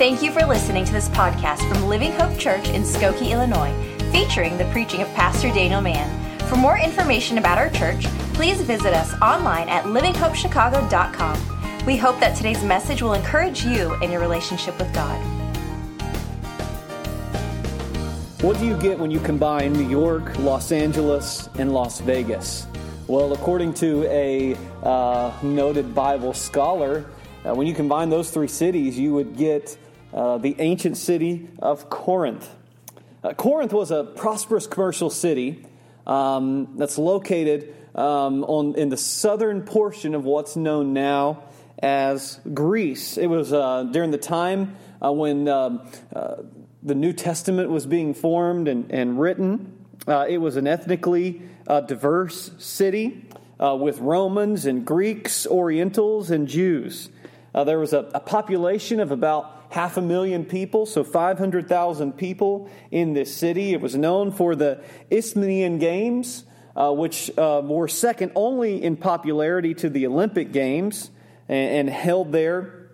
Thank you for listening to this podcast from Living Hope Church in Skokie, Illinois, featuring the preaching of Pastor Daniel Mann. For more information about our church, please visit us online at livinghopechicago.com. We hope that today's message will encourage you in your relationship with God. What do you get when you combine New York, Los Angeles, and Las Vegas? Well, according to a uh, noted Bible scholar, uh, when you combine those three cities, you would get uh, the ancient city of Corinth. Uh, Corinth was a prosperous commercial city um, that's located um, on, in the southern portion of what's known now as Greece. It was uh, during the time uh, when um, the New Testament was being formed and, and written. Uh, it was an ethnically uh, diverse city uh, with Romans and Greeks, Orientals, and Jews. Uh, there was a, a, population of about half a million people, so 500,000 people in this city. It was known for the Isthmian Games, uh, which uh, were second only in popularity to the Olympic Games and, and held there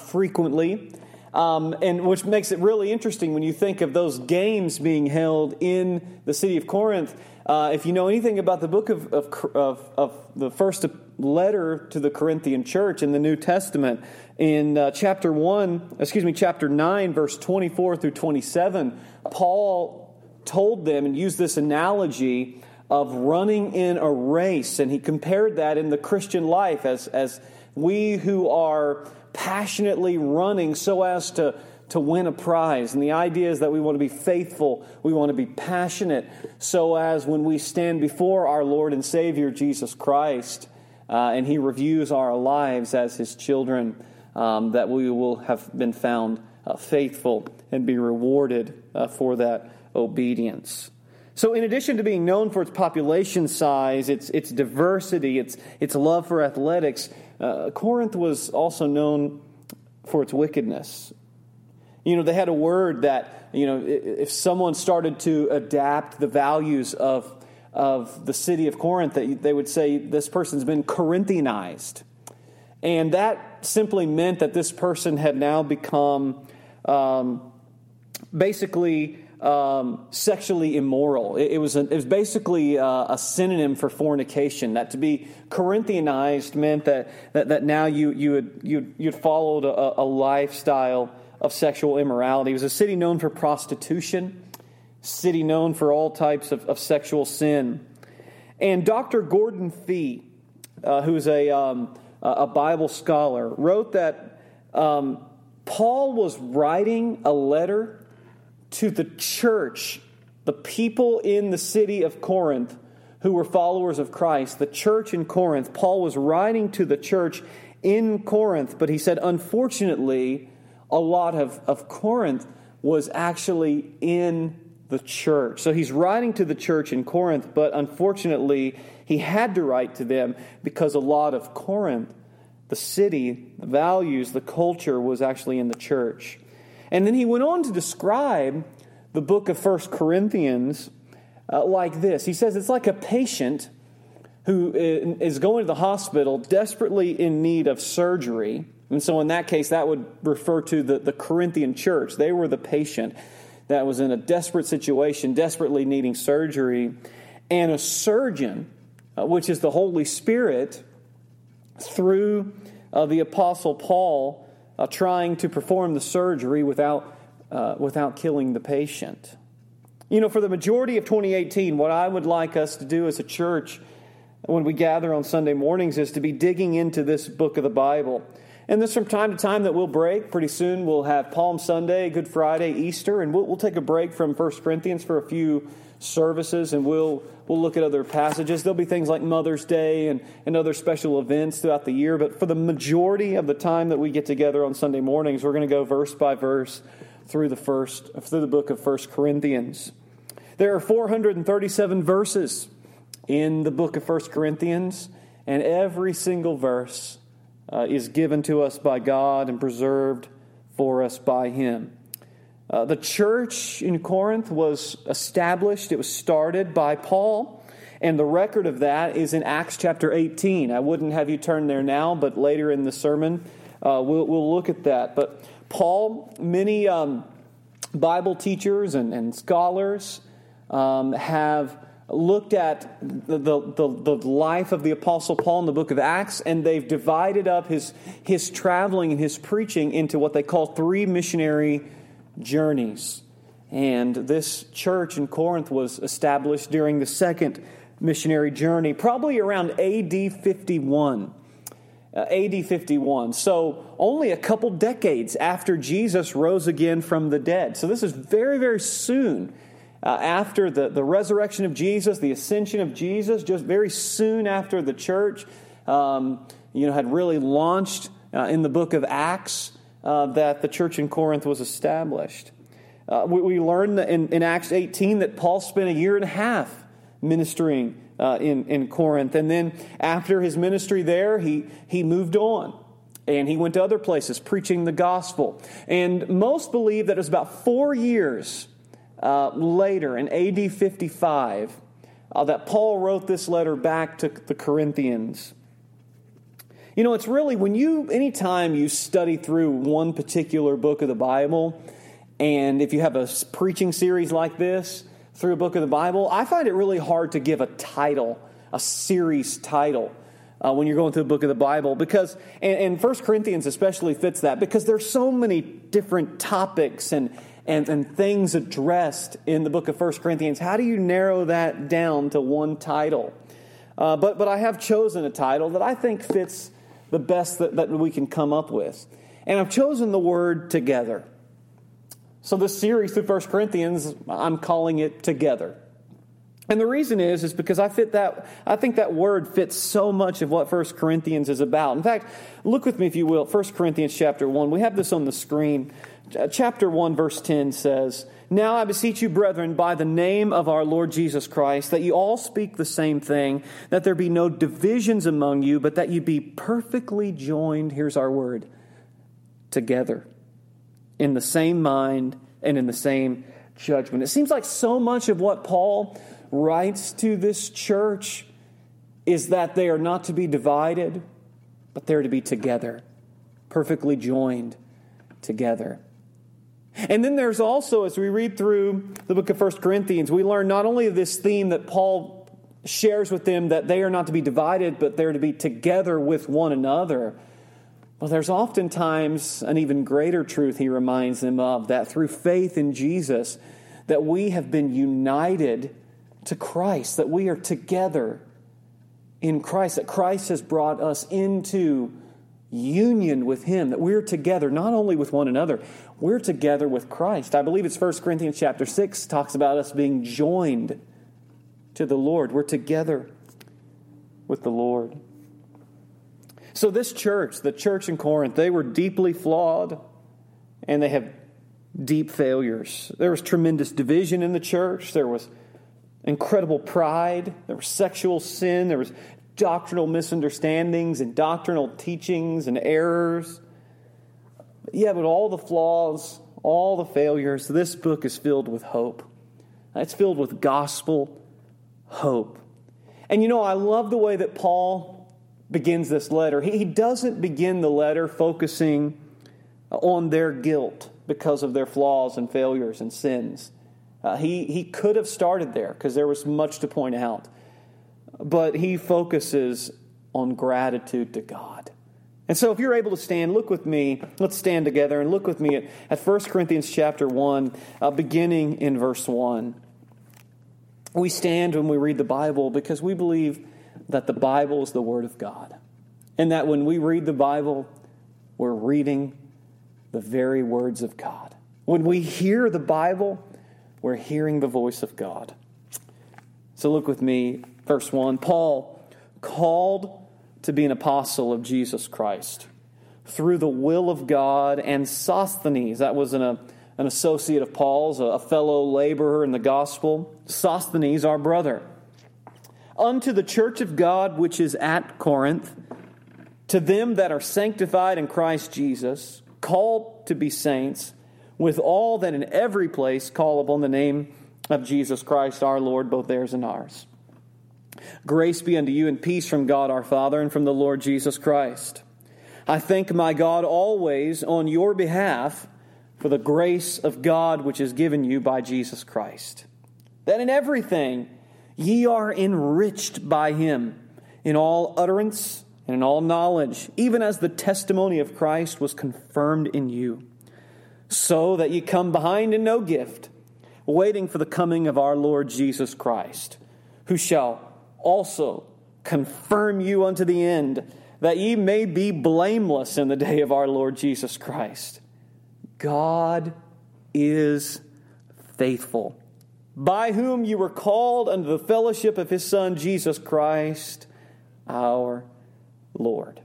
frequently. Um, and which makes it really interesting when you think of those games being held in the city of Corinth. Uh, if you know anything about the book of, of, of, of, the first letter to the Corinthian church in the New Testament, in uh, chapter 1, excuse me, chapter 9, verse 24 through 27, Paul told them and used this analogy of running in a race. And he compared that in the Christian life as, as we who are passionately running so as to, to win a prize. And the idea is that we want to be faithful, we want to be passionate, so as when we stand before our Lord and Savior Jesus Christ uh, and He reviews our lives as His children, um, that we will have been found uh, faithful and be rewarded uh, for that obedience. So, in addition to being known for its population size, its, its diversity, its, its love for athletics, uh, Corinth was also known for its wickedness. You know, they had a word that, you know, if someone started to adapt the values of, of the city of Corinth, that they would say this person's been Corinthianized. And that simply meant that this person had now become um, basically um, sexually immoral. It, it was, a, it was basically a, uh, a, synonym for fornication. That to be Corinthianized meant that, that, that now you, you had, you, you'd followed a, a lifestyle of sexual immorality. It was a city known for prostitution, city known for all types of, of sexual sin. And Dr. Gordon Fee, uh, who's a, um, a Bible scholar, wrote that um, Paul was writing a letter to the church, the people in the city of Corinth who were followers of Christ, the church in Corinth. Paul was writing to the church in Corinth, but he said, unfortunately, a lot of, of Corinth was actually in the church. So he's writing to the church in Corinth, but unfortunately, he had to write to them because a lot of Corinth, the city, the values, the culture was actually in the church. And then he went on to describe the book of First Corinthians uh, like this. He says it's like a patient who is going to the hospital desperately in need of surgery. And so, in that case, that would refer to the, the Corinthian church. They were the patient that was in a desperate situation, desperately needing surgery. And a surgeon, uh, which is the Holy Spirit, through uh, the Apostle Paul, uh, trying to perform the surgery without, uh, without killing the patient. You know, for the majority of 2018, what I would like us to do as a church when we gather on Sunday mornings is to be digging into this book of the Bible. And this from time to time that we'll break. Pretty soon we'll have Palm Sunday, Good Friday, Easter, and we'll, we'll take a break from 1 Corinthians for a few services and we'll we'll look at other passages. There'll be things like Mother's Day and, and other special events throughout the year, but for the majority of the time that we get together on Sunday mornings, we're going to go verse by verse through the first through the book of 1 Corinthians. There are 437 verses in the book of 1 Corinthians, and every single verse uh, is given to us by God and preserved for us by Him. Uh, the church in Corinth was established, it was started by Paul, and the record of that is in Acts chapter 18. I wouldn't have you turn there now, but later in the sermon, uh, we'll, we'll look at that. But Paul, many um, Bible teachers and, and scholars um, have looked at the, the, the, life of the Apostle Paul in the book of Acts, and they've divided up his, his traveling and his preaching into what they call three missionary journeys. And this church in Corinth was established during the second missionary journey, probably around AD 51. Uh, AD 51. So, only a couple decades after Jesus rose again from the dead. So, this is very, very soon uh, after the, the resurrection of Jesus, the ascension of Jesus, just very soon after the church um, you know, had really launched uh, in the book of Acts, uh, that the church in Corinth was established. Uh, we, we learn in, in Acts 18 that Paul spent a year and a half ministering uh, in, in Corinth. And then after his ministry there, he, he moved on and he went to other places preaching the gospel. And most believe that it was about four years uh, later, in AD 55, uh, that Paul wrote this letter back to the Corinthians. You know, it's really when you, anytime you study through one particular book of the Bible, and if you have a preaching series like this, through a book of the Bible, I find it really hard to give a title, a series title. Uh, when you're going through the book of the Bible, because, and, and 1 Corinthians especially fits that, because there's so many different topics and, and, and things addressed in the book of 1 Corinthians. How do you narrow that down to one title? Uh, but, but I have chosen a title that I think fits the best that, that we can come up with. And I've chosen the word together. So this series through 1 Corinthians, I'm calling it Together. And the reason is, is because I fit that, I think that word fits so much of what 1 Corinthians is about. In fact, look with me, if you will, 1 Corinthians chapter 1. We have this on the screen. Uh, chapter 1, verse 10 says, Now I beseech you, brethren, by the name of our Lord Jesus Christ, that you all speak the same thing, that there be no divisions among you, but that you be perfectly joined, here's our word, together in the same mind and in the same judgment. It seems like so much of what Paul writes to this church is that they are not to be divided, but they're to be together, perfectly joined together. And then there's also, as we read through the book of 1 Corinthians, we learn not only this theme that Paul shares with them that they are not to be divided, but they're to be together with one another. Well, there's oftentimes an even greater truth he reminds them of that through faith in Jesus, that we have been united to Christ, that we are together in Christ, that Christ has brought us into union with him that we're together not only with one another we're together with christ. I believe it's 1 corinthians chapter 6 talks about us being joined to the lord. We're together with the lord. So, this church, the church in Corinth, they were deeply flawed and they have deep failures. There was tremendous division in the church, there was incredible pride, there was sexual sin, there was doctrinal misunderstandings and doctrinal teachings and errors. Yeah, but all the flaws, all the failures, this book is filled with hope. It's filled with gospel hope. And you know, I love the way that Paul begins this letter. He, doesn't begin the letter focusing on their guilt because of their flaws and failures and sins. Uh, he, he could have started there because there was much to point out. But he focuses on gratitude to God. And so if you're able to stand, look with me. Let's stand together and look with me at, at 1 Corinthians chapter 1, uh, beginning in verse 1. We stand when we read the Bible because we believe that the Bible is the Word of God. And that when we read the Bible, we're reading the very words of God. When we hear the Bible, we're hearing the voice of God. So look with me, verse 1. Paul, called to be an apostle of Jesus Christ through the will of God, and Sosthenes, that was an, a, an associate of Paul's, a, a fellow laborer in the gospel. Sosthenes, our brother unto the church of God which is at Corinth, to them that are sanctified in Christ Jesus, called to be saints, with all that in every place call upon the name of Jesus Christ our Lord, both theirs and ours. Grace be unto you and peace from God our Father and from the Lord Jesus Christ. I thank my God always on your behalf for the grace of God which is given you by Jesus Christ. That in everything ye are enriched by him, in all utterance and in all knowledge, even as the testimony of Christ was confirmed in you, so that ye come behind in no gift, waiting for the coming of our Lord Jesus Christ, who shall also confirm you unto the end, that ye may be blameless in the day of our Lord Jesus Christ. God is faithful, by whom you were called unto the fellowship of his Son, Jesus Christ, our Lord.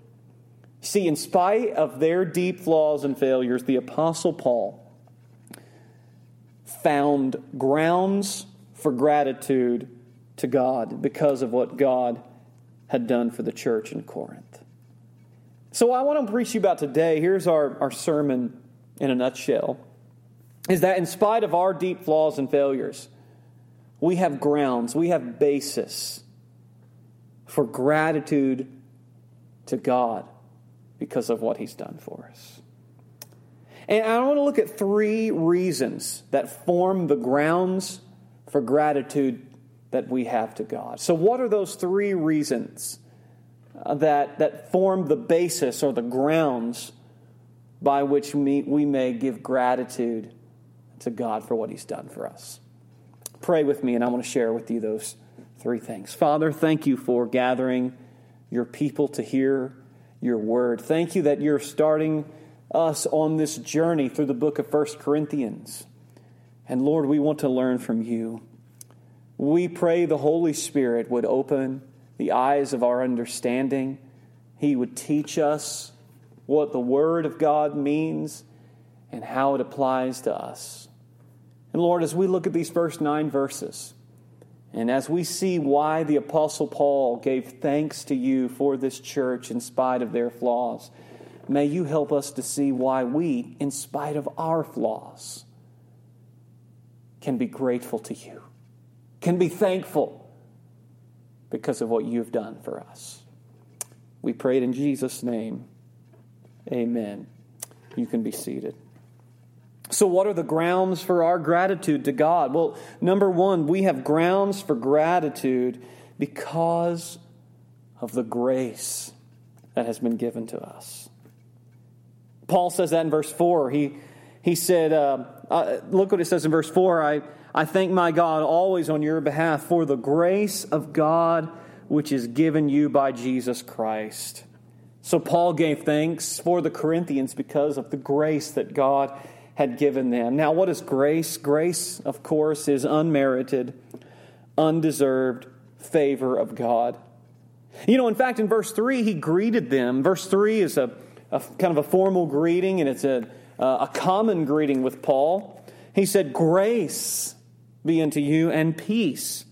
See, in spite of their deep flaws and failures, the Apostle Paul found grounds for gratitude to God because of what God had done for the church in Corinth. So, I want to preach you about today. Here's our, our sermon in a nutshell is that in spite of our deep flaws and failures, we have grounds, we have basis for gratitude to God because of what He's done for us. And I want to look at three reasons that form the grounds for gratitude that we have to God. So, what are those three reasons uh, that, that form the basis or the grounds by which we, we may give gratitude to God for what He's done for us. Pray with me, and I want to share with you those three things. Father, thank you for gathering your people to hear your word. Thank you that you're starting us on this journey through the book of First Corinthians. And Lord, we want to learn from you. We pray the Holy Spirit would open the eyes of our understanding. He would teach us what the Word of God means and how it applies to us. And Lord, as we look at these first nine verses, and as we see why the Apostle Paul gave thanks to you for this church in spite of their flaws, may you help us to see why we, in spite of our flaws, can be grateful to you, can be thankful because of what you've done for us. We prayed in Jesus' name. Amen. You can be seated. So, what are the grounds for our gratitude to God? Well, number one, we have grounds for gratitude because of the grace that has been given to us. Paul says that in verse 4. He, he said, uh, uh, look what it says in verse 4 I, I thank my God always on your behalf for the grace of God which is given you by Jesus Christ. So Paul gave thanks for the Corinthians because of the grace that God had given them. Now, what is grace? Grace, of course, is unmerited, undeserved favor of God. You know, in fact, in verse 3, he greeted them. Verse 3 is a, a kind of a formal greeting, and it's a, a common greeting with Paul. He said, Grace be unto you and peace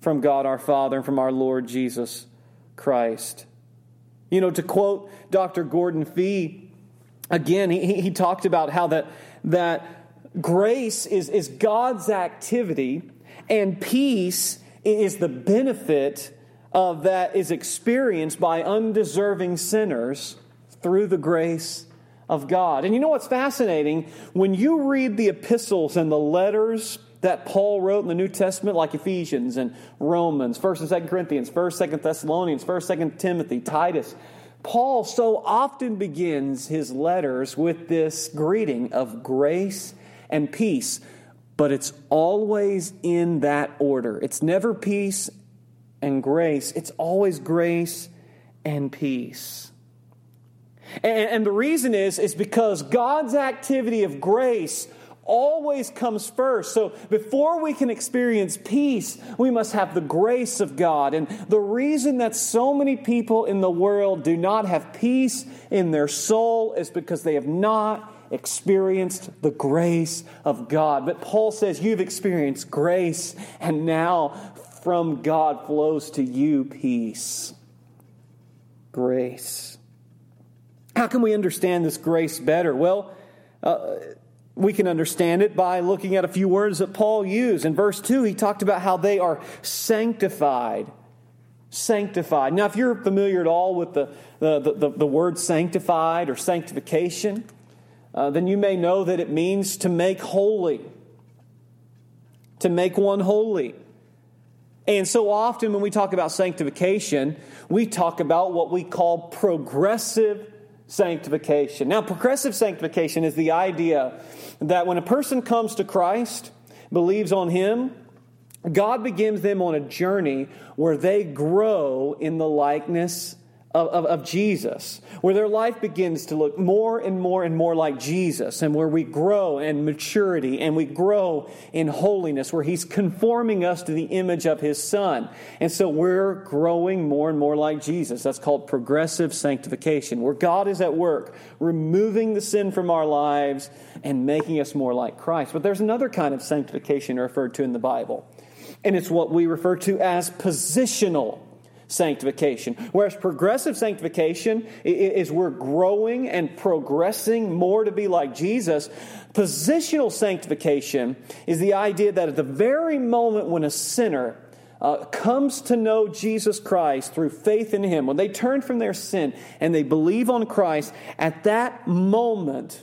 from God our Father and from our Lord Jesus Christ. You know, to quote Dr. Gordon Fee, again, he, he talked about how that, that grace is, is God's activity and peace is the benefit of that is experienced by undeserving sinners through the grace of God. And you know what's fascinating? When you read the epistles and the letters that Paul wrote in the New Testament, like Ephesians and Romans, 1st and 2nd Corinthians, 1st, 2nd Thessalonians, 1st, 2nd Timothy, Titus, Paul so often begins his letters with this greeting of grace and peace, but it's always in that order. It's never peace and grace, it's always grace and peace. And, and the reason is, is because God's activity of grace always comes first. So before we can experience peace, we must have the grace of God. And the reason that so many people in the world do not have peace in their soul is because they have not experienced the grace of God. But Paul says, You've experienced grace, and now from God flows to you peace. Grace. How can we understand this grace better? Well, uh, we can understand it by looking at a few words that Paul used. In verse 2, he talked about how they are sanctified. sanctified. Now, if you're familiar at all with the, the, the, the word sanctified or sanctification, uh, then you may know that it means to make holy, to make one holy. And so often when we talk about sanctification, we talk about what we call progressive sanctification. Now, progressive sanctification is the idea that when a person comes to Christ, believes on Him, God begins them on a journey where they grow in the likeness of, of, of, Jesus, where their life begins to look more and more and more like Jesus, and where we grow in maturity and we grow in holiness, where He's conforming us to the image of His Son. And so we're growing more and more like Jesus. That's called progressive sanctification, where God is at work, removing the sin from our lives and making us more like Christ. But there's another kind of sanctification referred to in the Bible, and it's what we refer to as positional sanctification. Whereas progressive sanctification is we're growing and progressing more to be like Jesus. Positional sanctification is the idea that at the very moment when a sinner uh, comes to know Jesus Christ through faith in Him, when they turn from their sin and they believe on Christ, at that moment,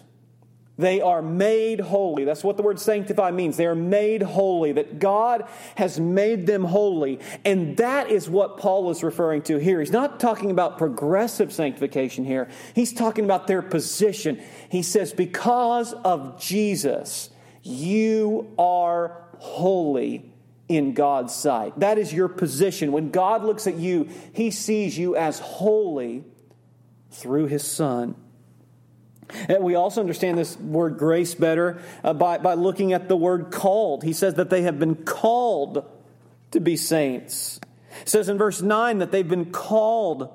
they are made holy. That's what the word sanctify means. They are made holy, that God has made them holy. And that is what Paul is referring to here. He's not talking about progressive sanctification here, he's talking about their position. He says, Because of Jesus, you are holy in God's sight. That is your position. When God looks at you, he sees you as holy through his Son. And we also understand this word grace better uh, by, by looking at the word called. He says that they have been called to be saints. It says in verse 9 that they've been called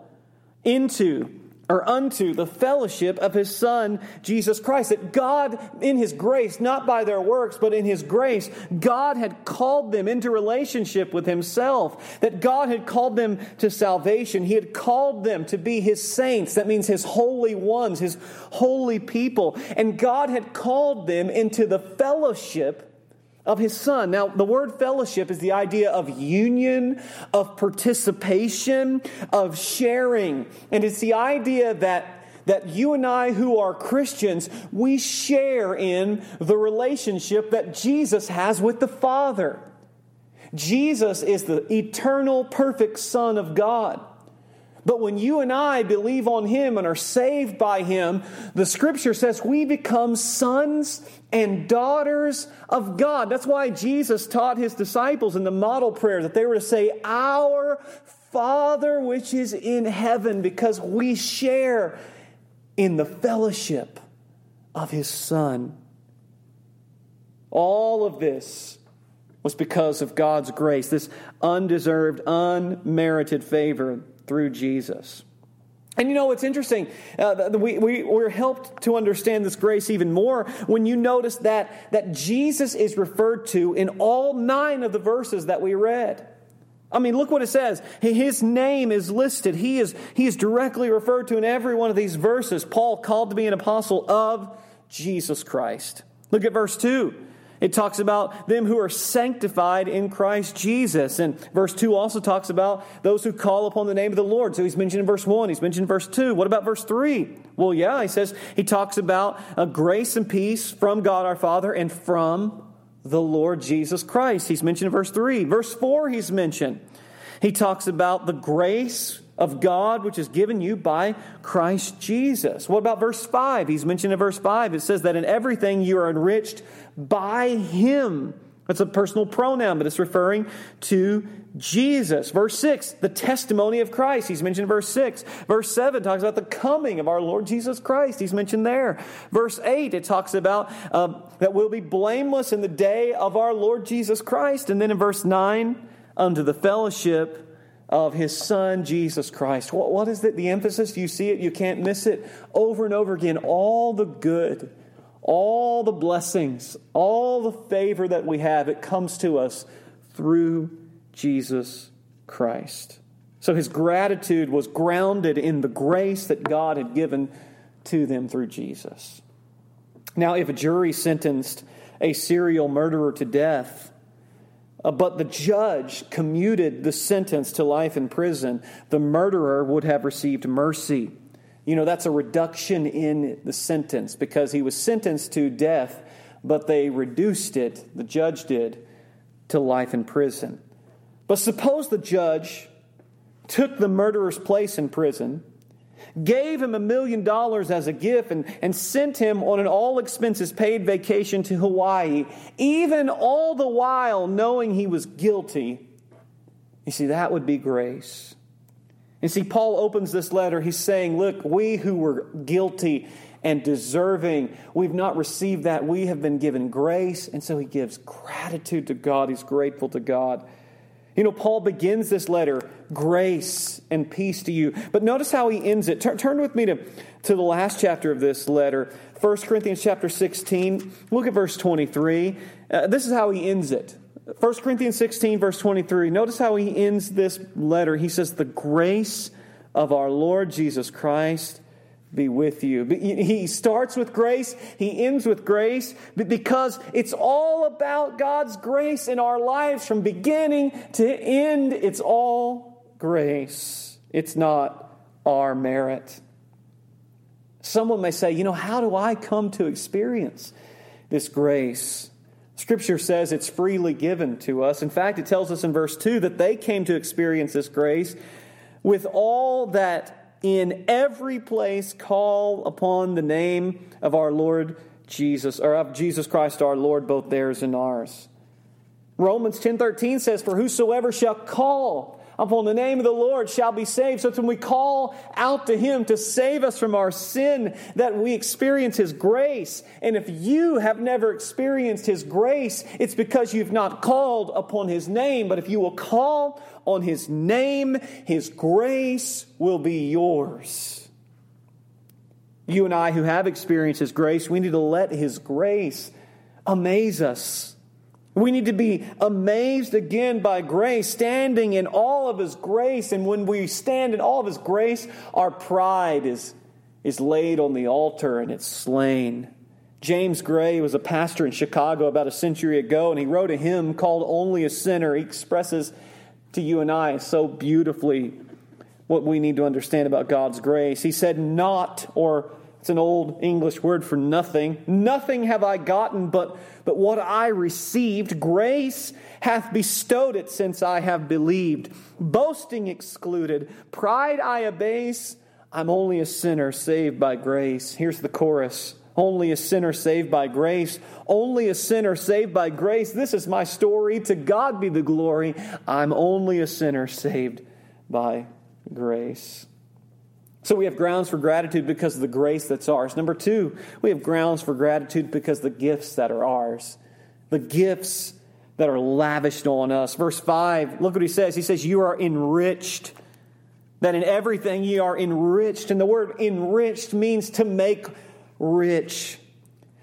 into or unto the fellowship of his Son, Jesus Christ. That God, in his grace, not by their works, but in his grace, God had called them into relationship with himself. That God had called them to salvation. He had called them to be his saints. That means his holy ones, his holy people. And God had called them into the fellowship of his son. Now, the word fellowship is the idea of union, of participation, of sharing. And it's the idea that that you and I, who are Christians, we share in the relationship that Jesus has with the Father. Jesus is the eternal, perfect Son of God. But when you and I believe on Him and are saved by Him, the Scripture says we become sons and daughters of God. That's why Jesus taught His disciples in the model prayer that they were to say, Our Father which is in heaven, because we share in the fellowship of His Son. All of this was because of God's grace, this undeserved, unmerited favor through Jesus. And you know, it's interesting. Uh, we, we, we're helped to understand this grace even more when you notice that, that Jesus is referred to in all nine of the verses that we read. I mean, look what it says. His name is listed. He is, he is directly referred to in every one of these verses. Paul called to be an apostle of Jesus Christ. Look at verse 2. It talks about them who are sanctified in Christ Jesus. And verse 2 also talks about those who call upon the name of the Lord. So he's mentioned in verse 1, he's mentioned in verse 2. What about verse 3? Well, yeah, he says, he talks about a grace and peace from God our Father and from the Lord Jesus Christ. He's mentioned in verse 3. Verse 4, he's mentioned. He talks about the grace of God which is given you by Christ Jesus. What about verse 5? He's mentioned in verse 5. It says that in everything you are enriched by Him. That's a personal pronoun, but it's referring to Jesus. Verse 6, the testimony of Christ. He's mentioned verse 6. Verse 7 talks about the coming of our Lord Jesus Christ. He's mentioned there. Verse 8, it talks about um, that we'll be blameless in the day of our Lord Jesus Christ. And then in verse 9, unto the fellowship of his son Jesus Christ. What, what is it? The emphasis? You see it, you can't miss it. Over and over again, all the good, all the blessings, all the favor that we have, it comes to us through Jesus Christ. So his gratitude was grounded in the grace that God had given to them through Jesus. Now, if a jury sentenced a serial murderer to death, uh, but the judge commuted the sentence to life in prison, the murderer would have received mercy. You know, that's a reduction in the sentence because he was sentenced to death, but they reduced it, the judge did, to life in prison. But suppose the judge took the murderer's place in prison gave him a million dollars as a gift and, and sent him on an all expenses paid vacation to Hawaii, even all the while knowing he was guilty, you see, that would be grace. And see, Paul opens this letter. He's saying, Look, we who were guilty and deserving, we've not received that. We have been given grace. And so he gives gratitude to God. He's grateful to God. You know, Paul begins this letter, grace and peace to you. But notice how he ends it. Turn, with me to, to the last chapter of this letter, 1 Corinthians chapter 16. Look at verse 23. Uh, this is how he ends it. 1 Corinthians 16, verse 23. Notice how he ends this letter. He says, The grace of our Lord Jesus Christ be with you. He starts with grace, he ends with grace, because it's all about God's grace in our lives from beginning to end. It's all grace, it's not our merit. Someone may say, you know, how do I come to experience this grace? Scripture says it's freely given to us. In fact, it tells us in verse 2 that they came to experience this grace with all that in every place call upon the name of our Lord Jesus, or of Jesus Christ our Lord, both theirs and ours. Romans 10:13 says, For whosoever shall call upon the name of the Lord shall be saved. So it's when we call out to Him to save us from our sin that we experience His grace. And if you have never experienced His grace, it's because you've not called upon His name. But if you will call on His name, His grace will be yours. You and I who have experienced His grace, we need to let His grace amaze us. We need to be amazed again by grace, standing in all of His grace. And when we stand in all of His grace, our pride is, is laid on the altar and it's slain. James Gray was a pastor in Chicago about a century ago, and he wrote a hymn called Only a Sinner. He expresses to you and I so beautifully what we need to understand about God's grace. He said, Not, or it's an old English word for nothing, nothing have I gotten but, but what I received. Grace hath bestowed it since I have believed. Boasting excluded, pride I abase. I'm only a sinner saved by grace. Here's the chorus. Only a sinner saved by grace. Only a sinner saved by grace. This is my story. To God be the glory. I'm only a sinner saved by grace. So we have grounds for gratitude because of the grace that's ours. Number two, we have grounds for gratitude because the gifts that are ours. The gifts that are lavished on us. Verse 5, look what he says. He says, You are enriched. That in everything ye are enriched. And the word enriched means to make rich.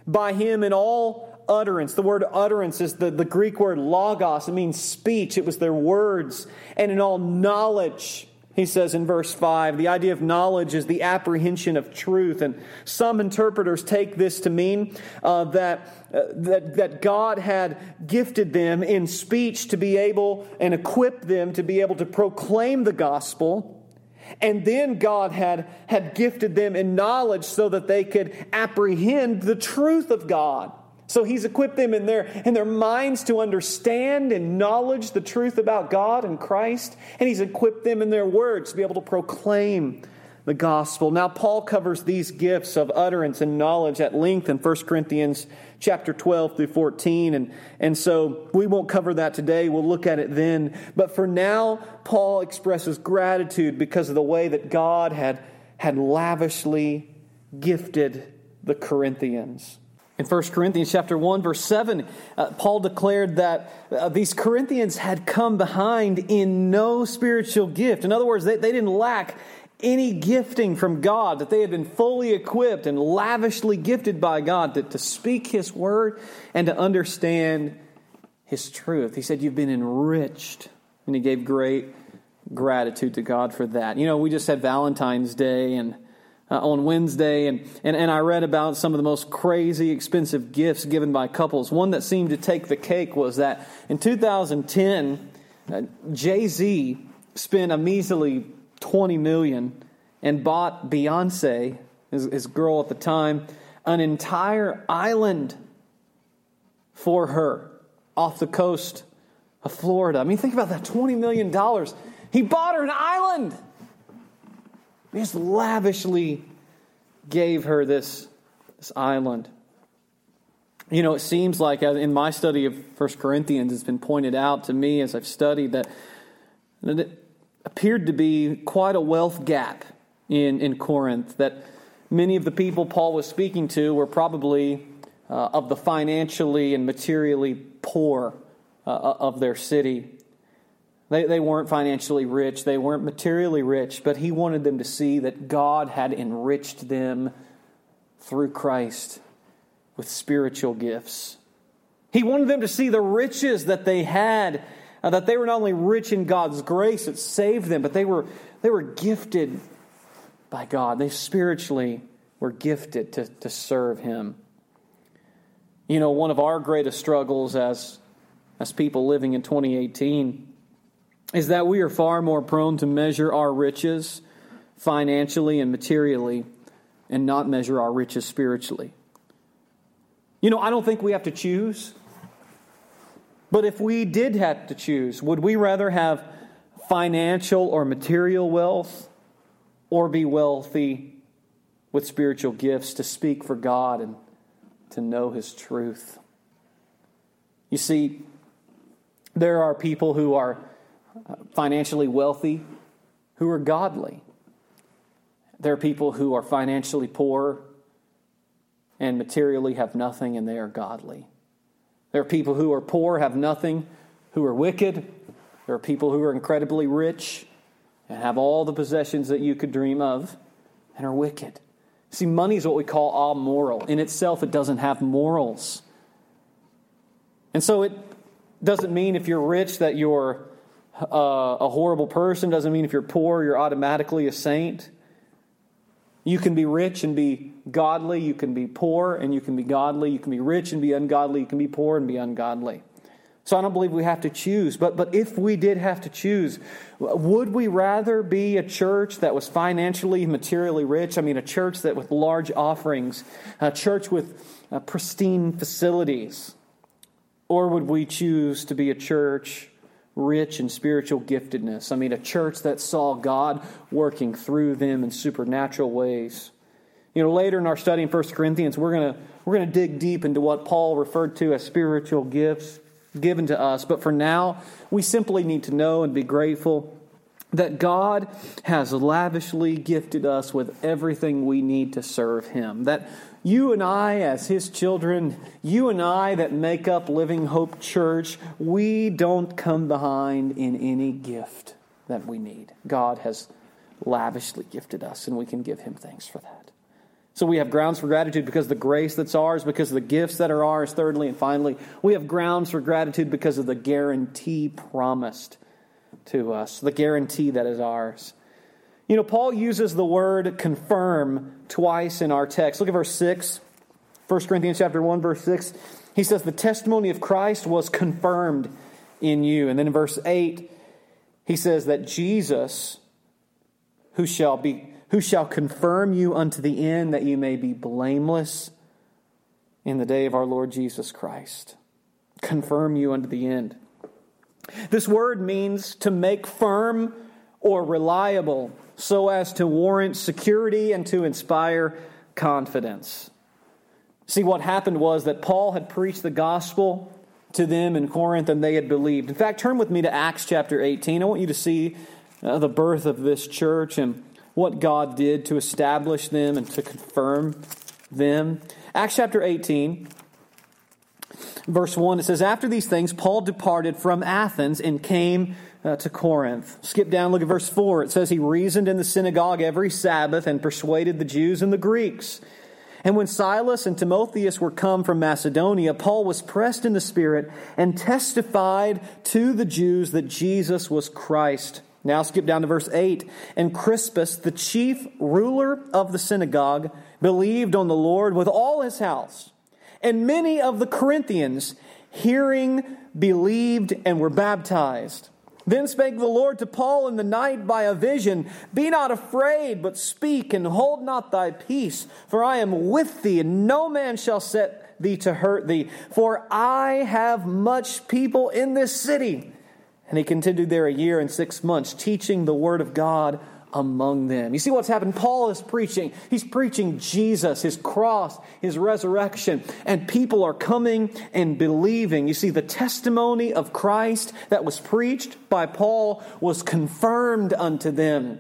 By him in all utterance. The word utterance is the, the Greek word logos. It means speech. It was their words. And in all knowledge. He says in verse 5, the idea of knowledge is the apprehension of truth. And some interpreters take this to mean uh, that, uh, that, that God had gifted them in speech to be able and equipped them to be able to proclaim the gospel. And then God had, had gifted them in knowledge so that they could apprehend the truth of God. So he's equipped them in their, in their minds to understand and knowledge the truth about God and Christ. And he's equipped them in their words to be able to proclaim the gospel. Now, Paul covers these gifts of utterance and knowledge at length in 1 Corinthians chapter 12 through 14. And, and so we won't cover that today. We'll look at it then. But for now, Paul expresses gratitude because of the way that God had, had lavishly gifted the Corinthians. In 1 Corinthians chapter 1 verse 7, uh, Paul declared that uh, these Corinthians had come behind in no spiritual gift. In other words, they, they didn't lack any gifting from God, that they had been fully equipped and lavishly gifted by God to, to speak His word and to understand His truth. He said, You've been enriched. And he gave great gratitude to God for that. You know, we just had Valentine's Day, and uh, on Wednesday, and, and, and I read about some of the most crazy, expensive gifts given by couples. One that seemed to take the cake was that in 2010, uh, Jay Z spent a measly 20 million and bought Beyonce, his, his girl at the time, an entire island for her off the coast of Florida. I mean, think about that $20 million. He bought her an island. He just lavishly gave her this, this island. You know, it seems like in my study of 1 Corinthians, it's been pointed out to me as I've studied that, that it appeared to be quite a wealth gap in, in Corinth, that many of the people Paul was speaking to were probably uh, of the financially and materially poor uh, of their city. They, they weren't financially rich, they weren't materially rich, but he wanted them to see that God had enriched them through Christ with spiritual gifts. He wanted them to see the riches that they had, uh, that they were not only rich in God's grace that saved them, but they were, they were gifted by God. They spiritually were gifted to, to serve Him. You know, one of our greatest struggles as, as people living in 2018 is that we are far more prone to measure our riches financially and materially and not measure our riches spiritually. You know, I don't think we have to choose. But if we did have to choose, would we rather have financial or material wealth or be wealthy with spiritual gifts to speak for God and to know His truth? You see, there are people who are financially wealthy who are godly. There are people who are financially poor and materially have nothing and they are godly. There are people who are poor, have nothing, who are wicked. There are people who are incredibly rich and have all the possessions that you could dream of and are wicked. See, money is what we call amoral. In itself, it doesn't have morals. And so it doesn't mean if you're rich that you're uh, a horrible person doesn't mean if you're poor, you're automatically a saint. You can be rich and be godly. You can be poor and you can be godly. You can be rich and be ungodly. You can be poor and be ungodly. So I don't believe we have to choose. But, but if we did have to choose, would we rather be a church that was financially, materially rich? I mean, a church that with large offerings, a church with uh, pristine facilities? Or would we choose to be a church rich in spiritual giftedness. I mean, a church that saw God working through them in supernatural ways. You know, later in our study in 1 Corinthians, we're going to we're going to dig deep into what Paul referred to as spiritual gifts given to us. But for now, we simply need to know and be grateful that God has lavishly gifted us with everything we need to serve Him. That you and I, as His children, you and I that make up Living Hope Church, we don't come behind in any gift that we need. God has lavishly gifted us, and we can give Him thanks for that. So we have grounds for gratitude because the grace that's ours, because of the gifts that are ours. Thirdly and finally, we have grounds for gratitude because of the guarantee promised to us, the guarantee that is ours. You know, Paul uses the word confirm twice in our text. Look at verse 6. 1 Corinthians chapter 1 verse 6. He says the testimony of Christ was confirmed in you. And then in verse 8 he says that Jesus who shall be who shall confirm you unto the end that you may be blameless in the day of our Lord Jesus Christ. Confirm you unto the end. This word means to make firm or reliable so as to warrant security and to inspire confidence. See, what happened was that Paul had preached the gospel to them in Corinth and they had believed. In fact, turn with me to Acts chapter 18. I want you to see uh, the birth of this church and what God did to establish them and to confirm them. Acts chapter 18, verse 1, it says, After these things, Paul departed from Athens and came uh, to Corinth. Skip down, look at verse 4. It says, He reasoned in the synagogue every Sabbath and persuaded the Jews and the Greeks. And when Silas and Timotheus were come from Macedonia, Paul was pressed in the Spirit and testified to the Jews that Jesus was Christ Now skip down to verse 8. And Crispus, the chief ruler of the synagogue, believed on the Lord with all his house. And many of the Corinthians, hearing, believed and were baptized. Then spake the Lord to Paul in the night by a vision Be not afraid, but speak, and hold not thy peace, for I am with thee, and no man shall set thee to hurt thee. For I have much people in this city. And he continued there a year and six months, teaching the word of God among them. You see what's happened? Paul is preaching. He's preaching Jesus, his cross, his resurrection, and people are coming and believing. You see, the testimony of Christ that was preached by Paul was confirmed unto them.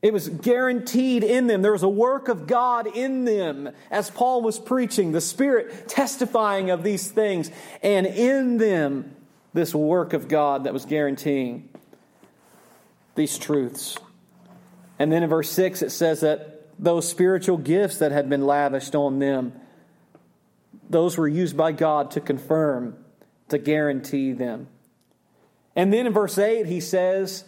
It was guaranteed in them. There was a work of God in them as Paul was preaching, the Spirit testifying of these things, and in them, this work of God that was guaranteeing these truths. And then in verse 6, it says that those spiritual gifts that had been lavished on them, those were used by God to confirm, to guarantee them. And then in verse 8, he says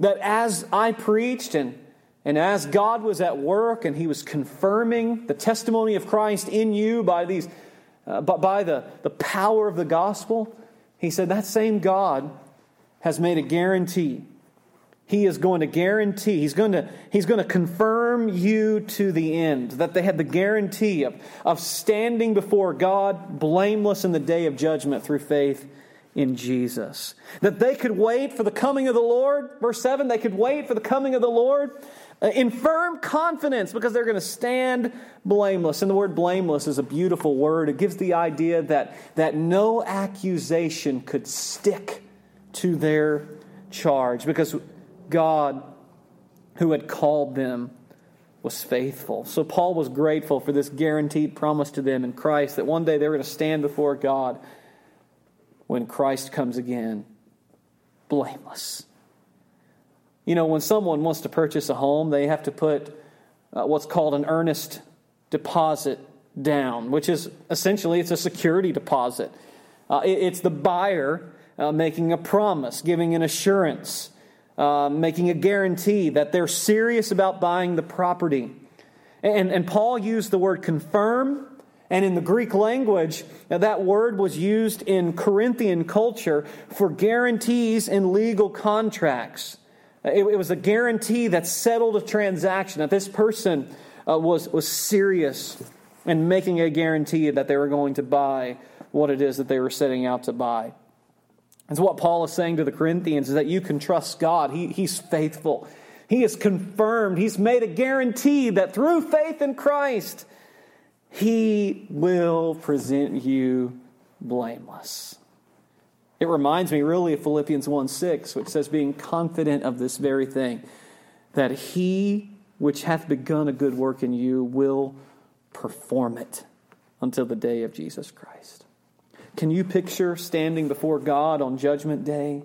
that as I preached and, and as God was at work and he was confirming the testimony of Christ in you by, these, uh, by the, the power of the gospel, he said that same God has made a guarantee he is going to guarantee, he's going to, he's going to confirm you to the end, that they had the guarantee of, of standing before God blameless in the day of judgment through faith in Jesus. That they could wait for the coming of the Lord. Verse 7 they could wait for the coming of the Lord uh, in firm confidence because they're going to stand blameless. And the word blameless is a beautiful word. It gives the idea that, that no accusation could stick to their charge because God who had called them was faithful. So Paul was grateful for this guaranteed promise to them in Christ that one day they were going to stand before God when Christ comes again, blameless. You know, when someone wants to purchase a home, they have to put uh, what's called an earnest deposit down, which is essentially it's a security deposit. Uh, it, it's the buyer uh, making a promise, giving an assurance uh, making a guarantee that they're serious about buying the property. And, and Paul used the word confirm, and in the Greek language, that word was used in Corinthian culture for guarantees in legal contracts. It, it was a guarantee that settled a transaction, that this person uh, was, was serious in making a guarantee that they were going to buy what it is that they were setting out to buy. And so, what Paul is saying to the Corinthians is that you can trust God. He, he's faithful. He has confirmed, He's made a guarantee that through faith in Christ, He will present you blameless. It reminds me really of Philippians 1 6, which says, being confident of this very thing, that He which hath begun a good work in you will perform it until the day of Jesus Christ. Can you picture standing before God on Judgment Day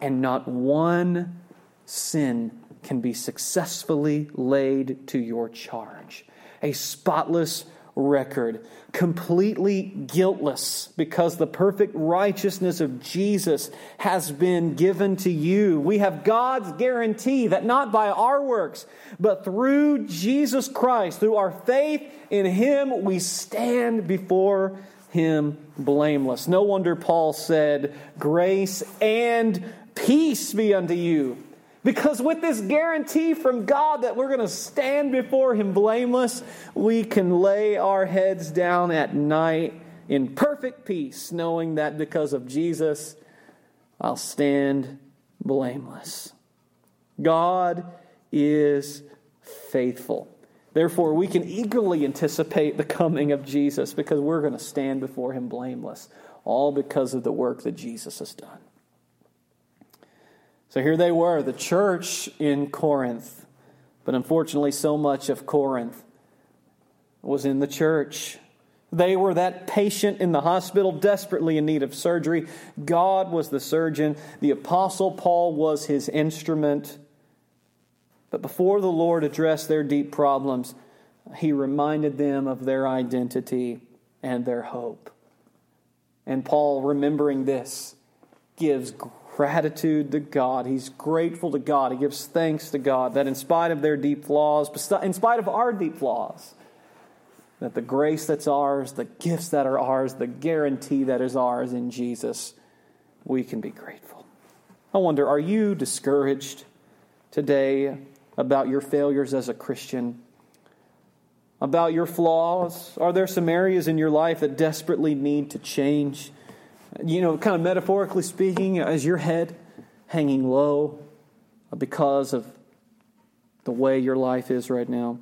and not one sin can be successfully laid to your charge? A spotless record, completely guiltless because the perfect righteousness of Jesus has been given to you. We have God's guarantee that not by our works, but through Jesus Christ, through our faith in Him, we stand before him blameless. No wonder Paul said, Grace and peace be unto you. Because with this guarantee from God that we're going to stand before Him blameless, we can lay our heads down at night in perfect peace, knowing that because of Jesus, I'll stand blameless. God is faithful. Therefore, we can eagerly anticipate the coming of Jesus because we're going to stand before him blameless, all because of the work that Jesus has done. So here they were, the church in Corinth. But unfortunately, so much of Corinth was in the church. They were that patient in the hospital, desperately in need of surgery. God was the surgeon. The Apostle Paul was his instrument. But before the Lord addressed their deep problems, he reminded them of their identity and their hope. And Paul, remembering this, gives gratitude to God. He's grateful to God. He gives thanks to God that in spite of their deep flaws, in spite of our deep flaws, that the grace that's ours, the gifts that are ours, the guarantee that is ours in Jesus, we can be grateful. I wonder, are you discouraged today about your failures as a Christian? About your flaws? Are there some areas in your life that desperately need to change? You know, kind of metaphorically speaking, is your head hanging low because of the way your life is right now?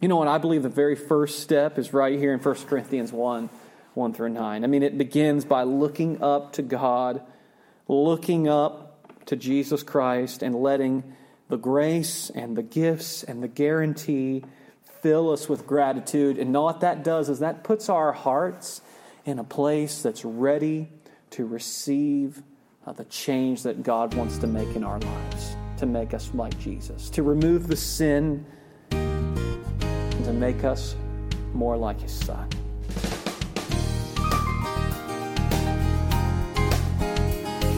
You know what? I believe the very first step is right here in 1 Corinthians 1 1 through 9. I mean, it begins by looking up to God, looking up to Jesus Christ, and letting the grace and the gifts and the guarantee fill us with gratitude. And what that does is that puts our hearts in a place that's ready to receive uh, the change that God wants to make in our lives, to make us like Jesus, to remove the sin and to make us more like His Son.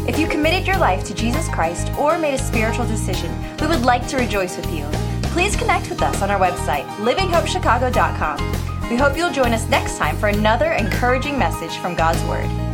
If you committed your life to Jesus Christ or made a spiritual decision, we would like to rejoice with you. Please connect with us on our website, livinghopechicago.com. We hope you'll join us next time for another encouraging message from God's Word.